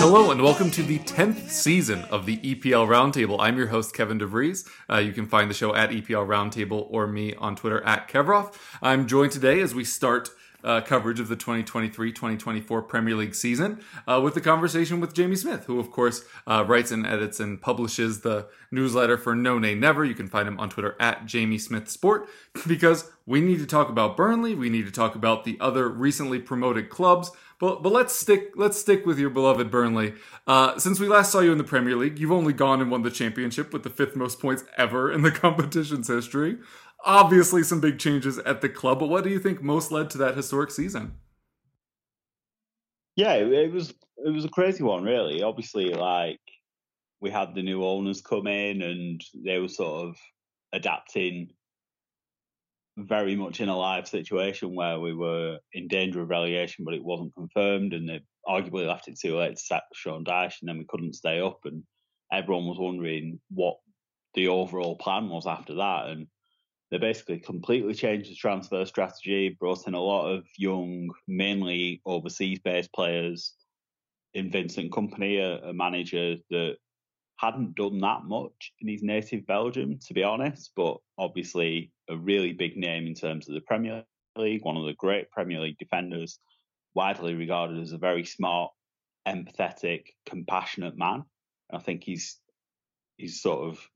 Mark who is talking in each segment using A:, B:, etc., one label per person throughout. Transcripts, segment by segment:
A: Hello and welcome to the 10th season of the EPL Roundtable. I'm your host, Kevin DeVries. Uh, you can find the show at EPL Roundtable or me on Twitter at Kevroff. I'm joined today as we start uh, coverage of the 2023-2024 Premier League season uh, with the conversation with Jamie Smith, who of course uh, writes and edits and publishes the newsletter for No Nay Never. You can find him on Twitter at Jamie Smith Sport because we need to talk about Burnley. We need to talk about the other recently promoted clubs. But, but let's stick let's stick with your beloved Burnley. Uh, since we last saw you in the Premier League, you've only gone and won the championship with the fifth most points ever in the competition's history. Obviously, some big changes at the club. But what do you think most led to that historic season?
B: Yeah, it, was it was a crazy one, really. Obviously, like we had the new owners come in, and they were sort of adapting very much in a live situation where we were in danger of relegation, but it wasn't confirmed, and they arguably left it too late to sack Sean Dyche, and then we couldn't stay up, and everyone was wondering what the overall plan was after that, and they basically completely changed the transfer strategy, brought in a lot of young, mainly overseas-based players. In Vincent Kompany, a, a manager that hadn't done that much in his native Belgium, to be honest, but obviously a really big name in terms of the Premier League, one of the great Premier League defenders, widely regarded as a very smart, empathetic, compassionate man. I think he's he's sort of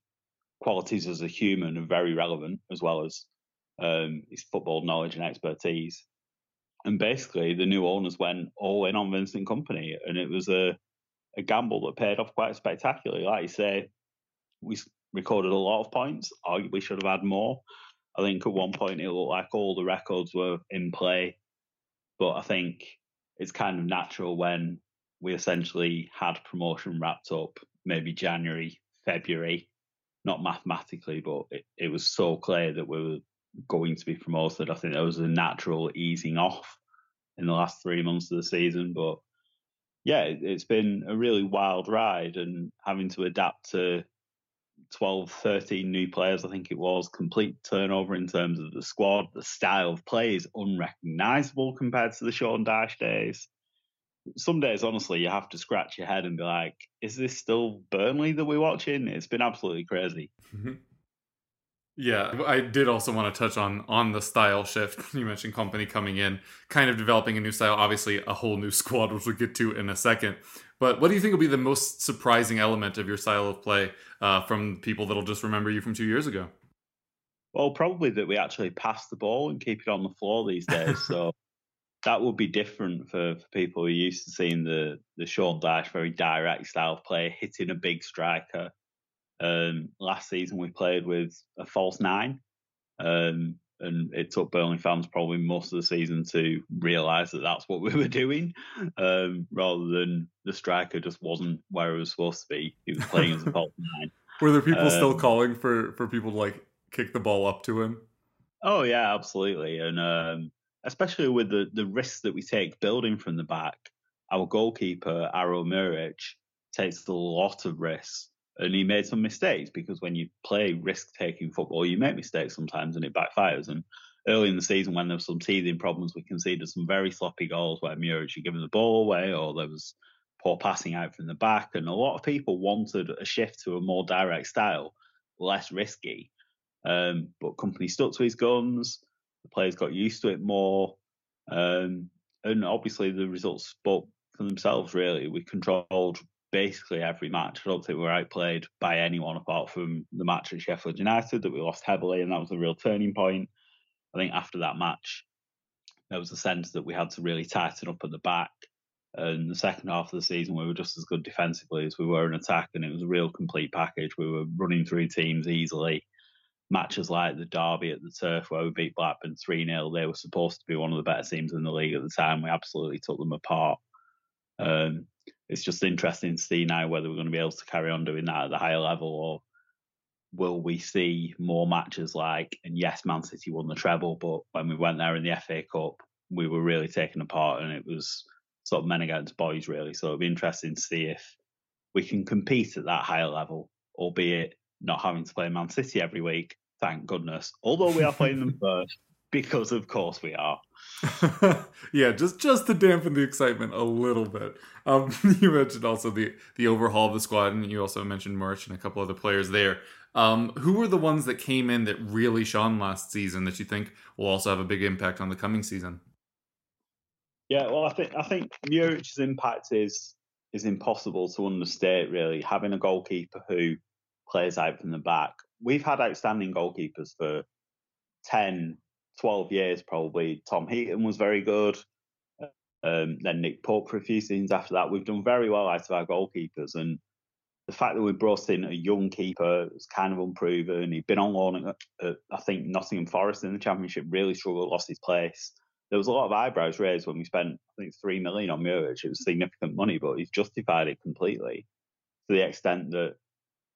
B: qualities as a human are very relevant as well as um, his football knowledge and expertise. And basically, the new owners went all in on Vincent Kompany, and it was a a gamble that paid off quite spectacularly. Like you say, we recorded a lot of points. Arguably, should have had more. I think at one point it looked like all the records were in play, but I think it's kind of natural when we essentially had promotion wrapped up, maybe January, February, not mathematically, but it, it was so clear that we were going to be promoted. I think there was a natural easing off in the last three months of the season, but yeah, it, it's been a really wild ride and having to adapt to 12, 13 new players, I think it was, complete turnover in terms of the squad. The style of play is unrecognisable compared to the Sean Dyche days. Some days, honestly, you have to scratch your head and be like, is this still Burnley that we're watching? It's been absolutely crazy.
A: Yeah, I did also want to touch on on the style shift. You mentioned Kompany coming in, kind of developing a new style. Obviously, a whole new squad, which we'll get to in a second. But what do you think will be the most surprising element of your style of play uh, from people that'll just remember you from two years ago?
B: Well, probably that we actually pass the ball and keep it on the floor these days. so that would be different for, for people who are used to seeing the the Sean Dyche very direct style of play, hitting a big striker. Um, last season we played with a false nine, um, and it took Burnley fans probably most of the season to realise that that's what we were doing, um, rather than the striker just wasn't where he was supposed to be. He was playing as a false nine.
A: Were there people still
B: Um,
A: calling for for people to like kick the ball up to him?
B: Oh yeah, absolutely, and um, especially with the the risks that we take building from the back. Our goalkeeper Aro Muric takes a lot of risks, and he made some mistakes because when you play risk-taking football, you make mistakes sometimes, and it backfires. And early in the season, when there was some teething problems, we conceded some very sloppy goals where Muric had given the ball away, or there was poor passing out from the back, and a lot of people wanted a shift to a more direct style, less risky. Um, but Kompany stuck to his guns. The players got used to it more, um, and obviously the results spoke for themselves. Really, we controlled basically every match. I don't think we were outplayed by anyone apart from the match at Sheffield United that we lost heavily, and that was a real turning point. I think after that match, there was a sense that we had to really tighten up at the back. And the second half of the season, we were just as good defensively as we were in attack, and it was a real complete package. We were running through teams easily. Matches like the derby at the turf where we beat Blackburn 3 0, they were supposed to be one of the better teams in the league at the time. We absolutely took them apart. Um, it's just interesting to see now whether we're going to be able to carry on doing that at the higher level or will we see more matches like, and yes, Man City won the treble, but when we went there in the FA Cup, we were really taken apart and it was sort of men against boys, really. So it'll be interesting to see if we can compete at that higher level, albeit not having to play Man City every week. Thank goodness. Although we are playing them first, because of course we are.
A: yeah, just just to dampen the excitement a little bit. Um, you mentioned also the the overhaul of the squad, and you also mentioned March and a couple other players there. Um, who were the ones that came in that really shone last season that you think will also have a big impact on the coming season?
B: Yeah, well, I think I think Muric's impact is is impossible to understate. Really, having a goalkeeper who plays out from the back. We've had outstanding goalkeepers for 10, 12 years probably. Tom Heaton was very good. Um, then Nick Pope for a few seasons after that. We've done very well out of our goalkeepers, and the fact that we brought in a young keeper was kind of unproven. He'd been on loan at, at, I think Nottingham Forest in the Championship, really struggled, lost his place. There was a lot of eyebrows raised when we spent I think three million on Muric. It was significant money, but he's justified it completely to the extent that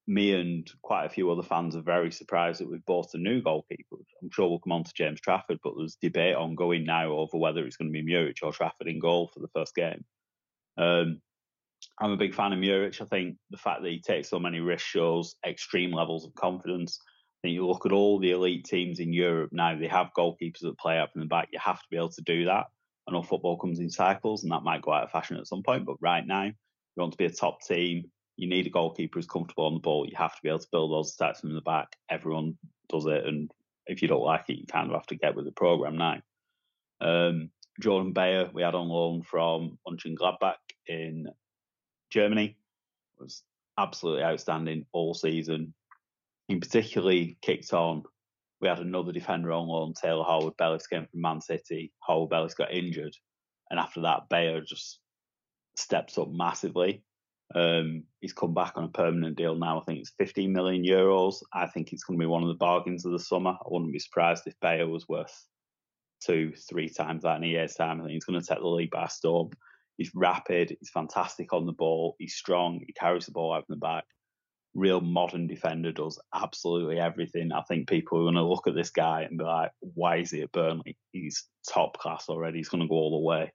B: me and quite a few other fans are very surprised that we've bought a new goalkeeper. I'm sure we'll come on to James Trafford, but there's debate ongoing now over whether it's going to be Muric or Trafford in goal for the first game. Um, I'm a big fan of Muric. I think the fact that he takes so many risks shows extreme levels of confidence. I think you look at all the elite teams in Europe now, they have goalkeepers that play up in the back. You have to be able to do that. I know football comes in cycles and that might go out of fashion at some point, but right now, you want to be a top team, you need a goalkeeper who's comfortable on the ball. You have to be able to build those attacks from the back. Everyone does it, and if you don't like it, you kind of have to get with the program now. Um, Jordan Beyer, we had on loan from Mönchengladbach in Germany, was absolutely outstanding all season. He particularly kicked on. We had another defender on loan, Taylor Harwood. Bellis came from Man City. Harwood Bellis got injured, and after that, Beyer just steps up massively. Um, he's come back on a permanent deal now. I think it's 15 million euros. I think it's going to be one of the bargains of the summer. I wouldn't be surprised if Beyer was worth two, three times that in a year's time. I think he's going to take the league by storm. He's rapid. He's fantastic on the ball. He's strong. He carries the ball out from the back. Real modern defender does absolutely everything. I think people are going to look at this guy and be like, why is he at Burnley? He's top class already. He's going to go all the way.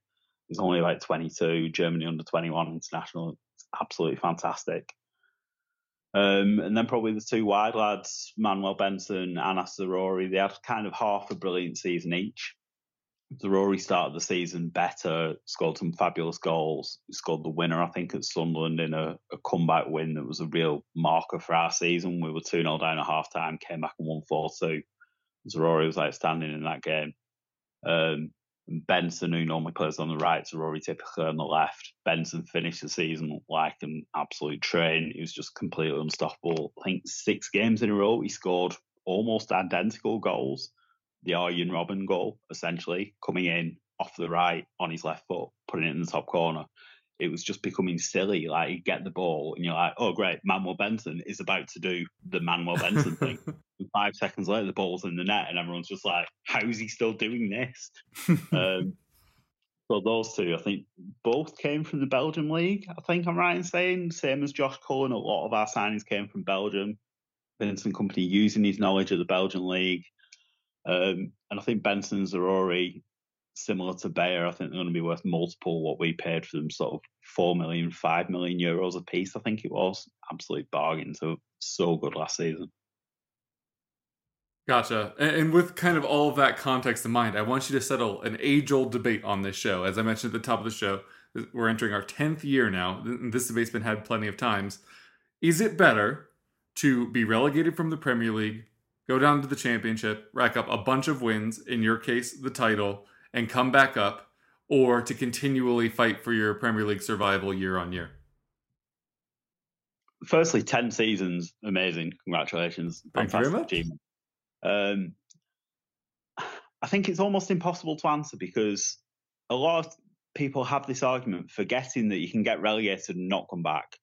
B: He's only like 22, Germany under 21 international absolutely fantastic. Um, and then probably the two wide lads, Manuel Benson and Anas Zaroury, they had kind of half a brilliant season each. Zaroury started the season better, scored some fabulous goals, scored the winner, I think, at Sunderland in a, a comeback win that was a real marker for our season. We were 2 0 down at half time, came back and won 4 2. Zaroury was outstanding in that game. Um, Benson, who normally plays on the right, Zaroury typically on the left. Benson finished the season like an absolute train. He was just completely unstoppable. I think six games in a row, he scored almost identical goals. The Arjen Robben goal, essentially, coming in off the right on his left foot, putting it in the top corner it was just becoming silly. Like you get the ball and you're like, oh great, Manuel Benson is about to do the Manuel Benson thing. And five seconds later, the ball's in the net, and everyone's just like, how is he still doing this? um, so those two, I think, both came from the Belgium league. I think I'm right in saying, same as Josh Cullen, a lot of our signings came from Belgium. Vincent Kompany using his knowledge of the Belgian league. Um, and I think Benson Zaroury similar to Beyer. I think they're going to be worth multiple what we paid for them, sort of four million, five million euros a piece. I think it was absolute bargain. So so good last season.
A: Gotcha. And with kind of all of that context in mind, I want you to settle an age-old debate on this show. As I mentioned at the top of the show, we're entering our tenth year now. This debate's been had plenty of times. Is it better to be relegated from the Premier League, go down to the Championship, rack up a bunch of wins, in your case, the title, and come back up, or to continually fight for your Premier League survival year on year?
B: Firstly, 10 seasons, amazing. Congratulations.
A: Thank Fantastic you very much.
B: Um, I think it's almost impossible to answer because a lot of people have this argument, forgetting that you can get relegated and not come back.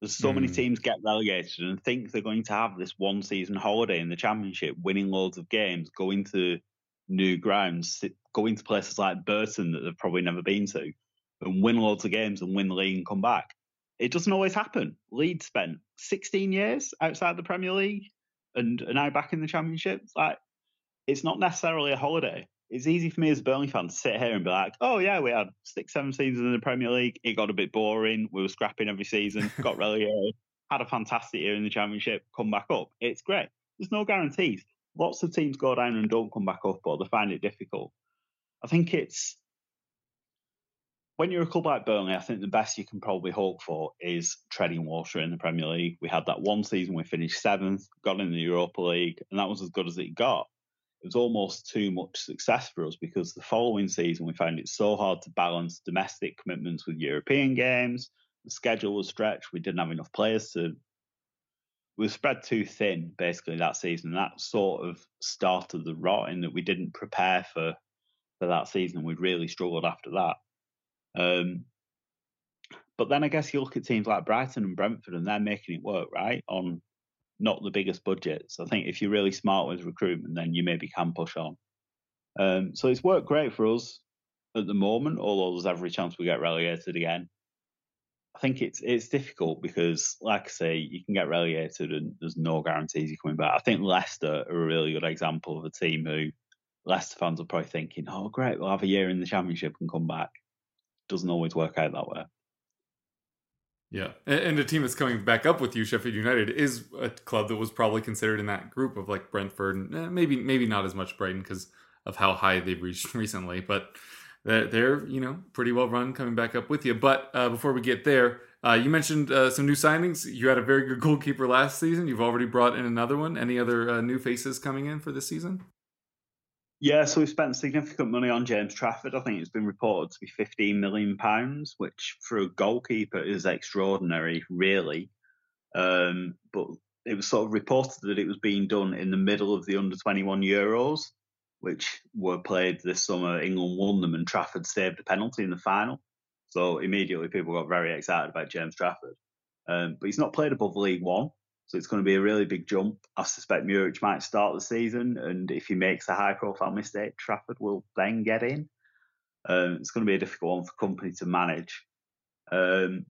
B: There's so many
A: Mm.
B: teams get relegated and think they're going to have this one season holiday in the championship, winning loads of games, going to new grounds, going to places like Burton that they've probably never been to, and win loads of games and win the league and come back. It doesn't always happen. Leeds spent 16 years outside the Premier League and are now back in the championship. It's like it's not necessarily a holiday. It's easy for me as a Burnley fan to sit here and be like, oh, yeah, we had six, seven seasons in the Premier League. It got a bit boring. We were scrapping every season, got relegated, had a fantastic year in the Championship, come back up. It's great. There's no guarantees. Lots of teams go down and don't come back up or they find it difficult. I think it's when you're a club like Burnley, I think the best you can probably hope for is treading water in the Premier League. We had that one season we finished seventh, got in the Europa League, and that was as good as it got. It was almost too much success for us because the following season we found it so hard to balance domestic commitments with European games. The schedule was stretched. We didn't have enough players to. We were spread too thin basically that season. That sort of started the rot in that we didn't prepare for for that season. We'd really struggled after that. Um, but then I guess you look at teams like Brighton and Brentford, and they're making it work, right? On not the biggest budgets. I think if you're really smart with recruitment, then you maybe can push on. Um, so it's worked great for us at the moment, although there's every chance we get relegated again. I think it's it's difficult because, like I say, you can get relegated and there's no guarantees you're coming back. I think Leicester are a really good example of a team who Leicester fans are probably thinking, "Oh, great, we'll have a year in the Championship and come back." Doesn't always work out that way.
A: Yeah, and, a team that's coming back up with you, Sheffield United, is a club that was probably considered in that group of like Brentford, and eh, maybe maybe not as much Brighton because of how high they've reached recently, but they're, they're you know pretty well run coming back up with you. But uh, before we get there, uh, you mentioned uh, some new signings. You had a very good goalkeeper last season. You've already brought in another one. Any other uh, new faces coming in for this season?
B: Yeah, so we've spent significant money on James Trafford. I think it's been reported to be 15 million pounds, which for a goalkeeper is extraordinary, really. Um, but it was sort of reported that it was being done in the middle of the under 21 Euros, which were played this summer. England won them, and Trafford saved a penalty in the final. So immediately people got very excited about James Trafford. Um, but he's not played above League One. So it's going to be a really big jump. I suspect Muric might start the season, and if he makes a high-profile mistake, Trafford will then get in. Um, it's going to be a difficult one for Kompany to manage. Um,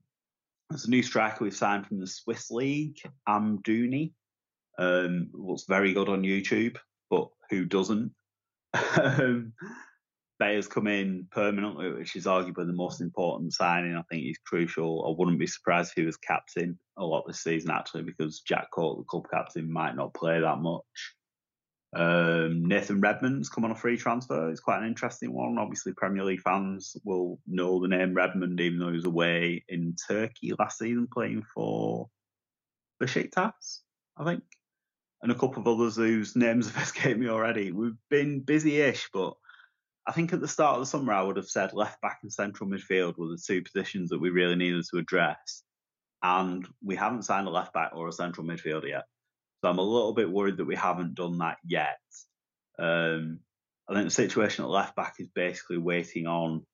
B: there's a new striker we've signed from the Swiss League, Amdouni. Um, looks very good on YouTube, but who doesn't? um, Beyer's come in permanently, which is arguably the most important signing. I think he's crucial. I wouldn't be surprised if he was captain a lot this season, actually, because Jack Cork, the club captain, might not play that much. Um, Nathan Redmond's come on a free transfer. It's quite an interesting one. Obviously, Premier League fans will know the name Redmond, even though he was away in Turkey last season playing for Besiktas, I think, and a couple of others whose names have escaped me already. We've been busy-ish, but I think at the start of the summer I would have said left back and central midfield were the two positions that we really needed to address, and we haven't signed a left back or a central midfielder yet. So I'm a little bit worried that we haven't done that yet. Um, I think the situation at left back is basically waiting on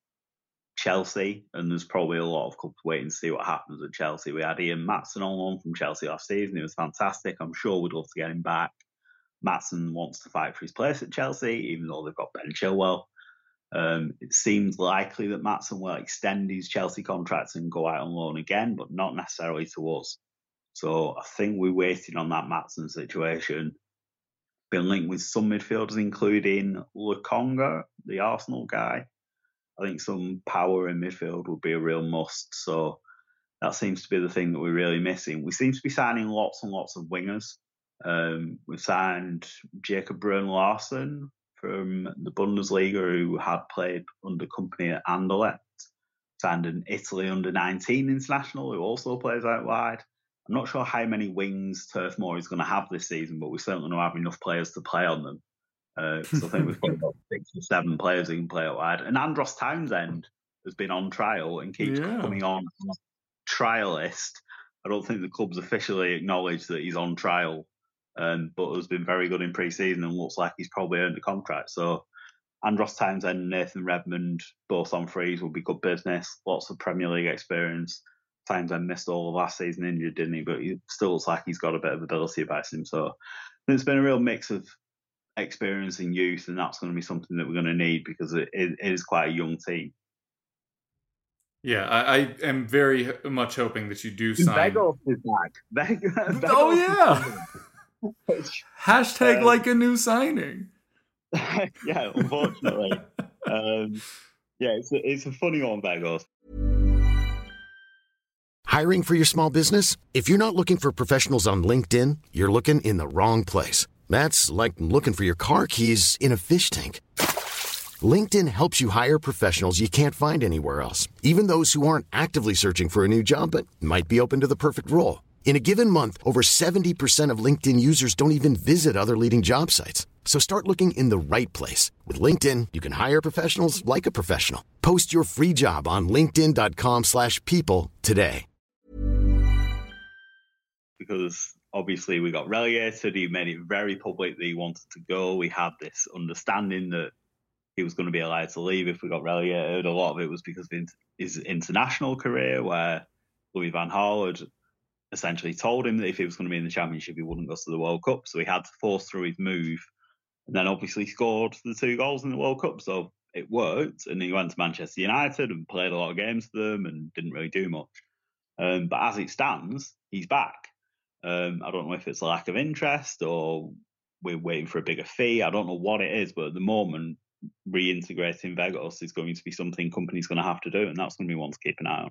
B: Chelsea, and there's probably a lot of clubs waiting to see what happens at Chelsea. We had Ian Maatsen on loan from Chelsea last season. He was fantastic. I'm sure we'd love to get him back. Maatsen wants to fight for his place at Chelsea, even though they've got Ben Chilwell. Um, it seems likely that Maatsen will extend his Chelsea contract and go out on loan again, but not necessarily to us. So I think we're waiting on that Maatsen situation. Been linked with some midfielders, including Lokonga, the Arsenal guy. I think some power in midfield would be a real must. So that seems to be the thing that we're really missing. We seem to be signing lots and lots of wingers. Um, we've signed Jacob Bruun Larsen from the Bundesliga, who had played under Kompany at Anderlecht. Signed an Italy under 19 international, who also plays out wide. I'm not sure how many wings Turf Moor is going to have this season, but we certainly don't have enough players to play on them. Uh, so I think we've got about six or seven players who can play out wide. And Andros Townsend has been on trial and keeps
A: Yeah.
B: coming on trial list. I don't think the club's officially acknowledged that he's on trial, um, but has been very good in pre-season and looks like he's probably earned a contract. So Andros Townsend and Nathan Redmond both on frees will be good business. Lots of Premier League experience. Townsend missed all of last season injured, didn't he? But he still looks like he's got a bit of ability about him. So it's been a real mix of experience and youth, and that's going to be something that we're going to need because it, it is quite a young team.
A: Yeah, I, I am very much hoping that you do sign.
B: Weghorst is back. Beg-
A: Oh yeah.
B: Is-
A: Hashtag
B: Um,
A: like a new signing.
B: yeah, unfortunately. um, yeah, it's a, it's a funny one, Weghorst.
C: Hiring for your small business? If you're not looking for professionals on LinkedIn, you're looking in the wrong place. That's like looking for your car keys in a fish tank. LinkedIn helps you hire professionals you can't find anywhere else, even those who aren't actively searching for a new job but might be open to the perfect role. In a given month, over 70% of LinkedIn users don't even visit other leading job sites. So start looking in the right place. With LinkedIn, you can hire professionals like a professional. Post your free job on linkedin.com/people slash people today.
B: because obviously we got relegated. He made it very public that he wanted to go. We had this understanding that he was going to be allowed to leave if we got relegated. A lot of it was because of his international career, where Louis Van Gaal had essentially told him that if he was going to be in the championship, he wouldn't go to the World Cup. So he had to force through his move, and then obviously scored the two goals in the World Cup. So it worked, and he went to Manchester United and played a lot of games for them and didn't really do much. Um, but as it stands, he's back. Um, I don't know if it's a lack of interest or we're waiting for a bigger fee. I don't know what it is, but at the moment, reintegrating Weghorst is going to be something Kompany's going to have to do, and that's going to be one to keep an eye on.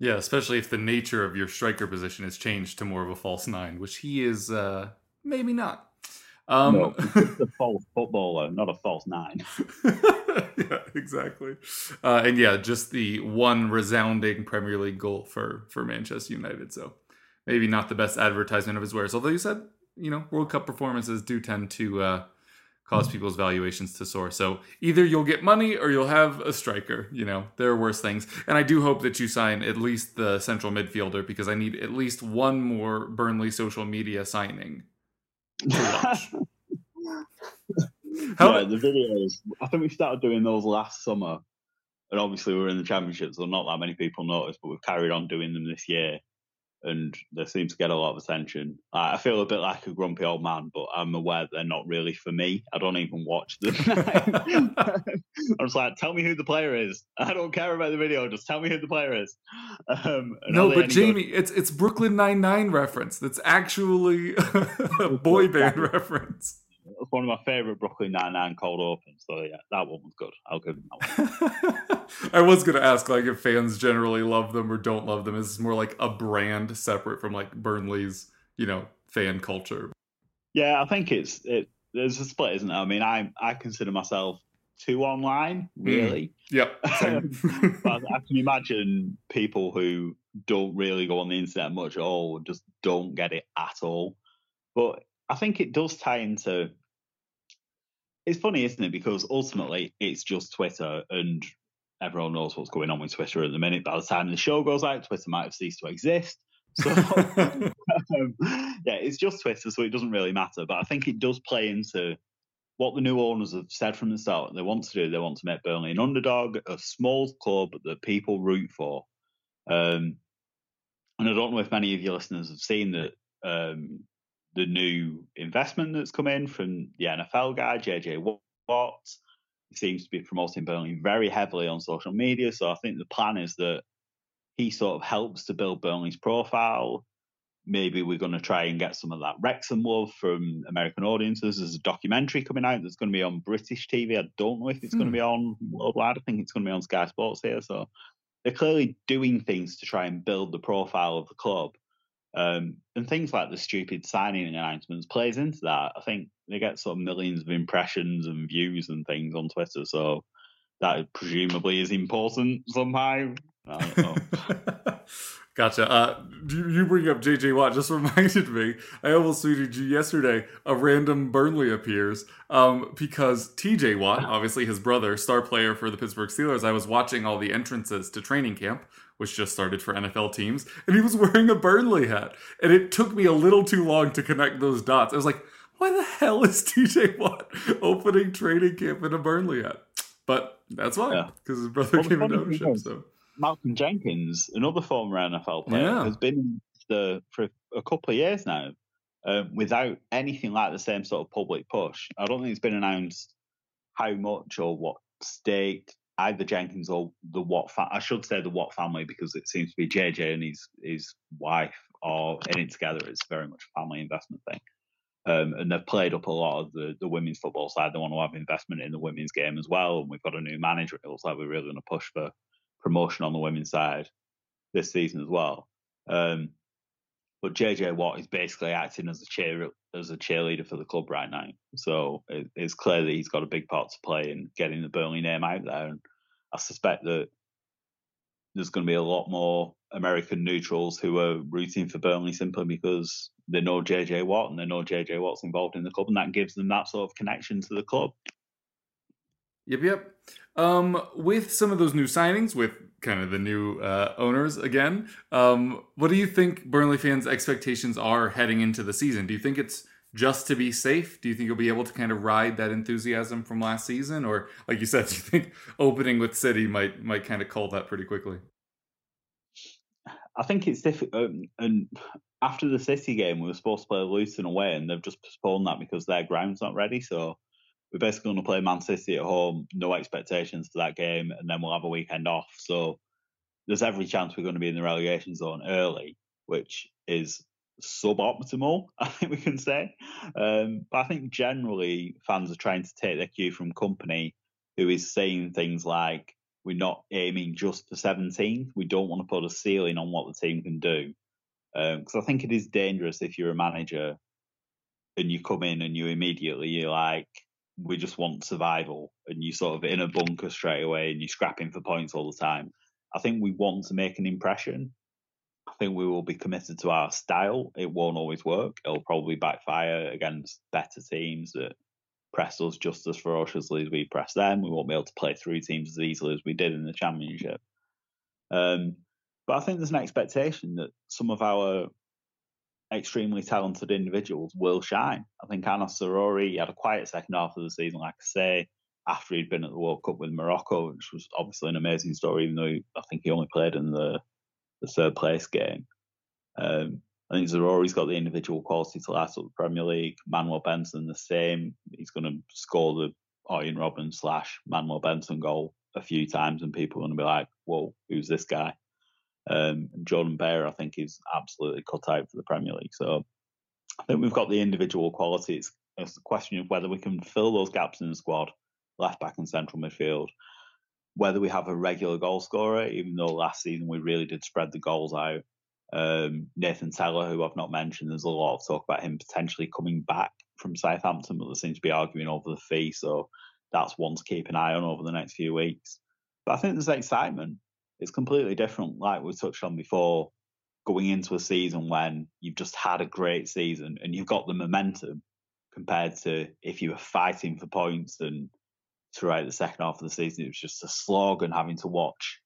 A: Yeah, especially if the nature of your striker position has changed to more of a false nine, which he is uh maybe not. Um
B: no, a false footballer, not a false nine.
A: yeah, exactly. Uh, and yeah, just the one resounding Premier League goal for for Manchester United. So maybe not the best advertisement of his wares. Although you said, you know, World Cup performances do tend to uh, cause hmm. people's valuations to soar. So either you'll get money or you'll have a striker. You know, there are worse things. And I do hope that you sign at least the central midfielder because I need at least one more Burnley social media signing. watch. How-
B: yeah, the videos. I think we started doing those last summer, and obviously we were in the championship, so not that many people noticed. But we've carried on doing them this year, and they seem to get a lot of attention. I I feel a bit like a grumpy old man, but I'm aware that they're not really for me. I don't even watch them. I'm just like, tell me who the player is. I don't care about the video. Just tell me who the player is. Um,
A: No, but
B: any good?
A: Jamie, it's it's Brooklyn Nine Nine reference. That's actually a boy band reference.
B: It's one of my favourite Brooklyn Nine Nine cold opens. So yeah, that one was good. I'll give them that one.
A: I was gonna ask like if fans generally love them or don't love them. Is this more like a brand separate from like Burnley's, you know, fan culture?
B: Yeah, I think it's it. There's a split, isn't there? I mean, I I consider myself too online, hmm. really.
A: Yep.
B: but I can imagine people who don't really go on the internet much at all, just don't get it at all. But I think it does tie into. It's funny, isn't it? Because ultimately, it's just Twitter, and everyone knows what's going on with Twitter at the minute. By the time the show goes out, Twitter might have ceased to exist. So, um, yeah, it's just Twitter, so it doesn't really matter. But I think it does play into what the new owners have said from the start they want to do. They want to make Burnley an underdog, a small club that people root for. Um, and I don't know if many of your listeners have seen that um, the new investment that's come in from the NFL guy, JJ Watt. He seems to be promoting Burnley very heavily on social media. So I think the plan is that he sort of helps to build Burnley's profile. Maybe we're going to try and get some of that Wrexham love from American audiences. There's a documentary coming out that's going to be on British TV. I don't know if it's going to
A: Hmm.
B: be on worldwide. I think it's going to be on Sky Sports here. So they're clearly doing things to try and build the profile of the club. Um, and things like the stupid signing announcements plays into that. I think they get sort of millions of impressions and views and things on Twitter. So that presumably is important somehow.
A: Gotcha. Uh, you you bring up JJ Watt just reminded me. I almost tweeted you yesterday. A random Burnley appears um, because TJ Watt, obviously his brother, star player for the Pittsburgh Steelers. I was watching all the entrances to training camp, which just started for NFL teams, and he was wearing a Burnley hat. And it took me a little too long to connect those dots. I was like, why the hell is TJ Watt opening training camp in a Burnley hat? but that's fine
B: Yeah.
A: because his brother
B: Well,
A: came into ownership. So
B: Malcolm Jenkins, another former NFL player,
A: Yeah.
B: has been the for a couple of years now um, without anything like the same sort of public push. I don't think it's been announced how much or what stake either Jenkins or the Watt. I should say the Watt family because it seems to be JJ and his his wife are in it together. It's very much a family investment thing. Um, and they've played up a lot of the, the women's football side. They want to have investment in the women's game as well. And we've got a new manager. It looks like we're really going to push for promotion on the women's side this season as well. Um, but JJ Watt is basically acting as a cheer as a cheerleader for the club right now. So it, it's clear that he's got a big part to play in getting the Burnley name out there. And I suspect that there's going to be a lot more American neutrals who are rooting for Burnley simply because they know JJ Watt and they know JJ Watt's involved in the club, and that gives them that sort of connection to the club.
A: Yep, yep. Um, with some of those new signings, with kind of the new uh, owners again, um, what do you think Burnley fans' expectations are heading into the season? Do you think it's just to be safe? Do you think you'll be able to kind of ride that enthusiasm from last season, or like you said, do you think opening with City might might kind of call that pretty quickly?
B: I think it's difficult. Um, and after the City game, we were supposed to play Luton away, and they've just postponed that because their ground's not ready. So we're basically going to play Man City at home, no expectations for that game, and then we'll have a weekend off. So there's every chance we're going to be in the relegation zone early, which is suboptimal, I think we can say. Um, but I think generally fans are trying to take their cue from Kompany, who is saying things like, we're not aiming just for 17th. We don't want to put a ceiling on what the team can do. Because I think it is dangerous if you're a manager and you come in and you immediately, you're like, we just want survival. And you sort of in a bunker straight away and you're scrapping for points all the time. I think we want to make an impression. I think we will be committed to our style. It won't always work. It'll probably backfire against better teams that press us just as ferociously as we press them. We won't be able to play through teams as easily as we did in the championship. Um, but I think there's an expectation that some of our extremely talented individuals will shine. I think Anas Zaroury had a quiet second half of the season, like I say, after he'd been at the World Cup with Morocco, which was obviously an amazing story, even though I think he only played in the, the third place game. Um, I think Zaroury's got the individual quality to last up the Premier League. Manuel Benson the same. He's going to score the Arjen Robben slash Manuel Benson goal a few times, and people are going to be like, "Whoa, who's this guy?" Um, Jordan Beyer, I think, is absolutely cut out for the Premier League. So I think we've got the individual quality. It's, it's a question of whether we can fill those gaps in the squad, left back and central midfield. Whether we have a regular goal scorer, even though last season we really did spread the goals out. Um, Nathan Tella, who I've not mentioned, there's a lot of talk about him potentially coming back from Southampton, but there seems to be arguing over the fee. So that's one to keep an eye on over the next few weeks. But I think there's excitement. It's completely different, like we touched on before, going into a season when you've just had a great season and you've got the momentum compared to if you were fighting for points and throughout the second half of the season it was just a slog and having to watch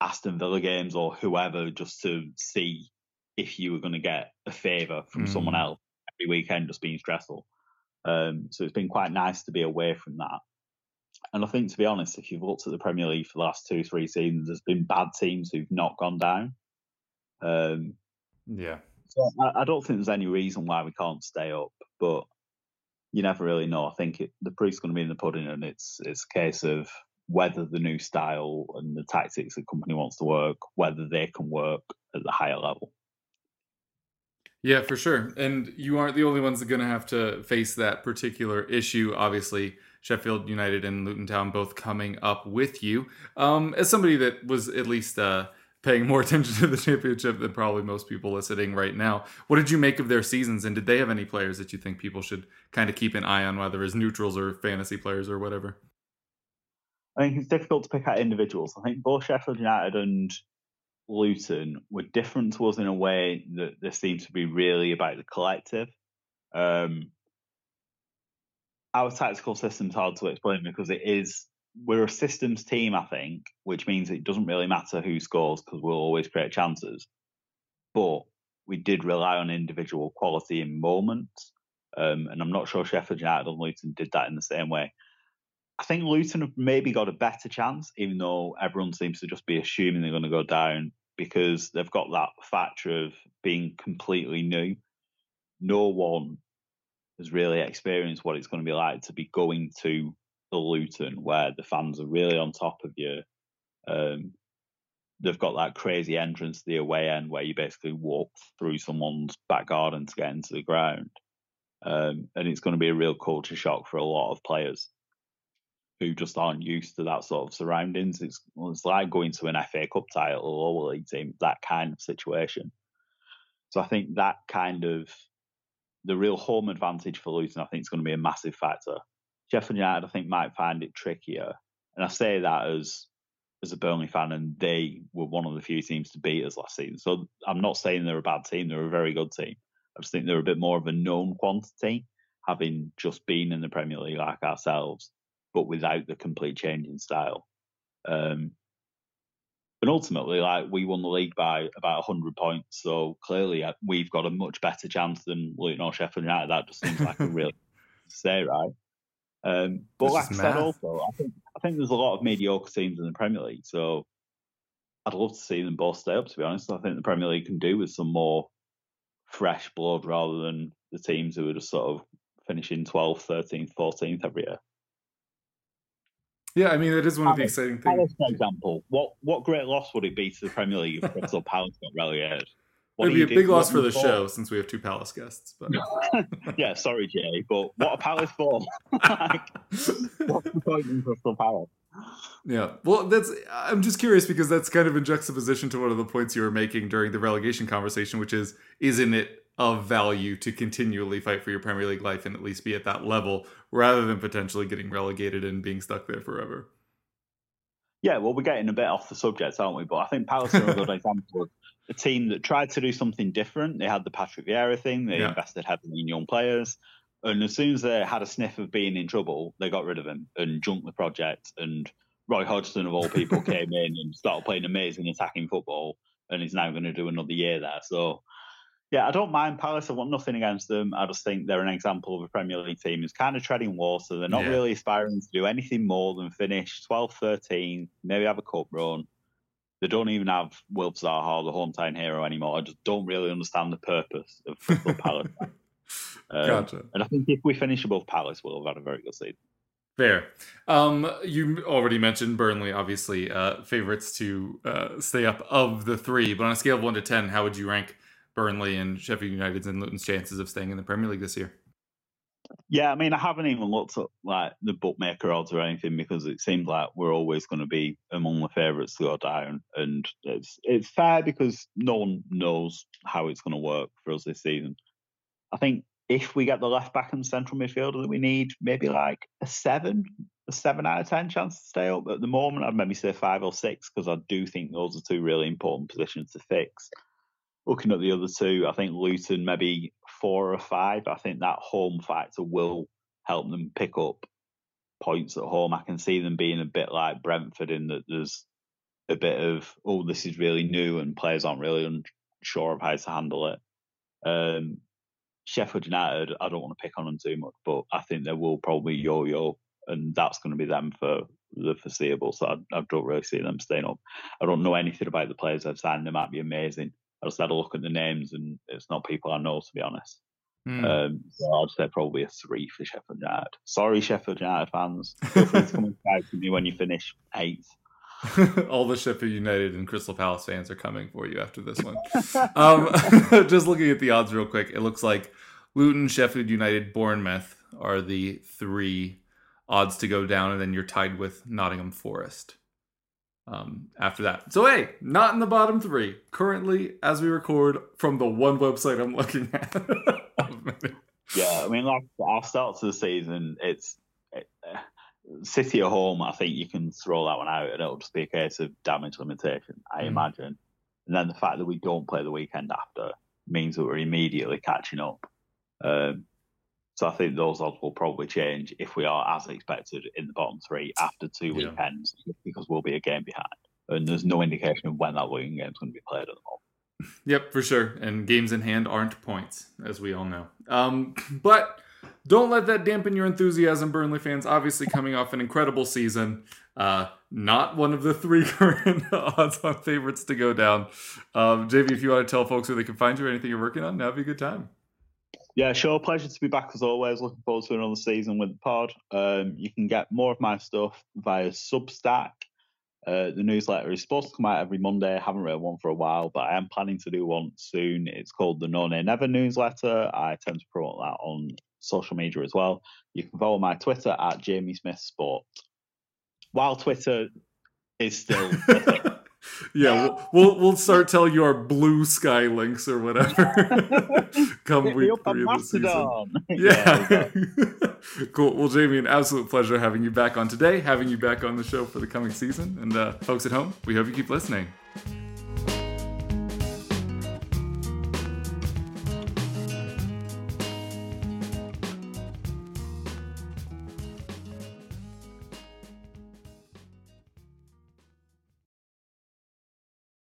B: Aston Villa games or whoever just to see if you were going to get a favour from
A: Mm.
B: someone else every weekend, just being stressful. Um, so it's been quite nice to be away from that. And I think, to be honest, if you've looked at the Premier League for the last two, three seasons, there's been bad teams who've not gone down. Um,
A: Yeah.
B: so I, I don't think there's any reason why we can't stay up, but you never really know. I think it, the proof's going to be in the pudding, and it's it's a case of whether the new style and the tactics the Kompany wants to work, whether they can work at the higher level.
A: Yeah, for sure. And you aren't the only ones that are going to have to face that particular issue. Obviously, Sheffield United and Luton Town both coming up with you. Um, as somebody that was at least uh, paying more attention to the championship than probably most people listening right now, what did you make of their seasons? And did they have any players that you think people should kind of keep an eye on, whether as neutrals or fantasy players or whatever?
B: I think it's difficult to pick out individuals. I think both Sheffield United and Luton were different to us in a way that this seems to be really about the collective. Um, our tactical system's hard to explain because it is we're a systems team, I think, which means it doesn't really matter who scores because we'll always create chances. But we did rely on individual quality in moments, um, and I'm not sure Sheffield United and Luton did that in the same way. I think Luton have maybe got a better chance, even though everyone seems to just be assuming they're going to go down because they've got that factor of being completely new. No one has really experienced what it's going to be like to be going to Luton, where the fans are really on top of you. Um, they've got that crazy entrance to the away end where you basically walk through someone's back garden to get into the ground. Um, and it's going to be a real culture shock for a lot of players who just aren't used to that sort of surroundings. It's, it's like going to an FA Cup title or league team, that kind of situation. So I think that kind of the real home advantage for Luton, I think, is going to be a massive factor. Sheffield United, I think, might find it trickier, and I say that as as a Burnley fan, and they were one of the few teams to beat us last season. So I'm not saying they're a bad team; they're a very good team. I just think they're a bit more of a known quantity, having just been in the Premier League like ourselves, but without the complete change in style. Um, and ultimately, like we won the league by about hundred points, so clearly uh, we've got a much better chance than Luton or Sheffield United. That just seems like a real say, right? Um, but like I said, also, I think I think there's a lot of mediocre teams in the Premier League, so I'd love to see them both stay up. To be honest, I think the Premier League can do with some more fresh blood rather than the teams who are just sort of finishing 12th, 13th, 14th every year.
A: Yeah, I mean, it is one of the exciting things.
B: Palace, for example, what what great loss would it be to the Premier League if Crystal Palace got relegated? What
A: It'd be a big loss for the
B: you
A: show since we have two Palace guests. But
B: Yeah, sorry, Jay, but what a Palace for? like, what's the point in Crystal Palace?
A: yeah, well, that's. I'm just curious because that's kind of in juxtaposition to one of the points you were making during the relegation conversation, which is, isn't it of value to continually fight for your Premier League life and at least be at that level rather than potentially getting relegated and being stuck there forever?
B: Yeah, well, we're getting a bit off the subject, aren't we? But I think Palace are a good example of a team that tried to do something different. They had the Patrick Vieira thing. They
A: Yeah.
B: invested heavily in young players. And as soon as they had a sniff of being in trouble, they got rid of him and junked the project. And Roy Hodgson, of all people, came in and started playing amazing attacking football. And he's now going to do another year there. So, yeah, I don't mind Palace. I want nothing against them. I just think they're an example of a Premier League team who's kind of treading water. They're not
A: Yeah.
B: really aspiring to do anything more than finish 12th, 13th, maybe have a cup run. They don't even have Wilf Zaha, the hometown hero, anymore. I just don't really understand the purpose of Crystal Palace. Um,
A: Gotcha.
B: And I think if we finish above Palace, we'll have had a very good season.
A: Fair. Um, you already mentioned Burnley, obviously, uh, favorites to uh, stay up of the three. But on a scale of one to ten, how would you rank Burnley and Sheffield United's and Luton's chances of staying in the Premier League this year?
B: Yeah, I mean, I haven't even looked at like the bookmaker odds or anything because it seems like we're always going to be among the favourites to go down, and it's it's fair because no one knows how it's going to work for us this season. I think if we get the left back and central midfielder that we need, maybe like a seven, a seven out of ten chance to stay up. At the moment, I'd maybe say five or six because I do think those are two really important positions to fix. Looking at the other two, I think Luton maybe four or five. I think that home factor will help them pick up points at home. I can see them being a bit like Brentford in that there's a bit of oh, this is really new and players aren't really unsure of how to handle it. Um, Sheffield United, I don't want to pick on them too much, but I think they will probably yo-yo, and that's going to be them for the foreseeable. So I, I don't really see them staying up. I don't know anything about the players they've signed. They might be amazing. I just had a look at the names, and it's not people I know, to be honest.
A: Hmm.
B: Um, so I'd say probably a three for Sheffield United. Sorry, Sheffield United fans. Feel free to come and with me when you finish eighth.
A: All the Sheffield United and Crystal Palace fans are coming for you after this one. um, just looking at the odds real quick, it looks like Luton, Sheffield United, Bournemouth are the three odds to go down, and then you're tied with Nottingham Forest um, after that. So, hey, not in the bottom three. Currently, as we record, from the one website I'm looking at.
B: Yeah, I mean, like our start to the season, it's it, uh, City at home. I think you can throw that one out, and it'll just be a case of damage limitation, I
A: Mm.
B: imagine. And then the fact that we don't play the weekend after means that we're immediately catching up. Um, so I think those odds will probably change if we are as expected in the bottom three after two
A: Yeah.
B: weekends, because we'll be a game behind. And there's no indication of when that Luton game is going to be played at the moment.
A: Yep, for sure. And games in hand aren't points, as we all know. Um, but don't let that dampen your enthusiasm, Burnley fans. Obviously, coming off an incredible season. Uh, not one of the three current odds on favorites to go down. Um, JV, if you want to tell folks where they can find you or anything you're working on, now'd be a good time.
B: Yeah, sure. Pleasure to be back as always. Looking forward to another season with the pod. Um, you can get more of my stuff via Substack. Uh, the newsletter is supposed to come out every Monday. I haven't written one for a while, but I am planning to do one soon. It's called the No Nay Never newsletter. I tend to promote that on social media as well. You can follow my Twitter at Jamie Smith Sport. While Twitter is still
A: yeah, we'll, we'll, we'll start telling you our Bluesky links or whatever. Come
B: Hit
A: week three of the season.
B: Mastodon.
A: Yeah. cool. Well, Jamie, an absolute pleasure having you back on today, having you back on the show for the coming season. And uh, folks at home, we hope you keep listening.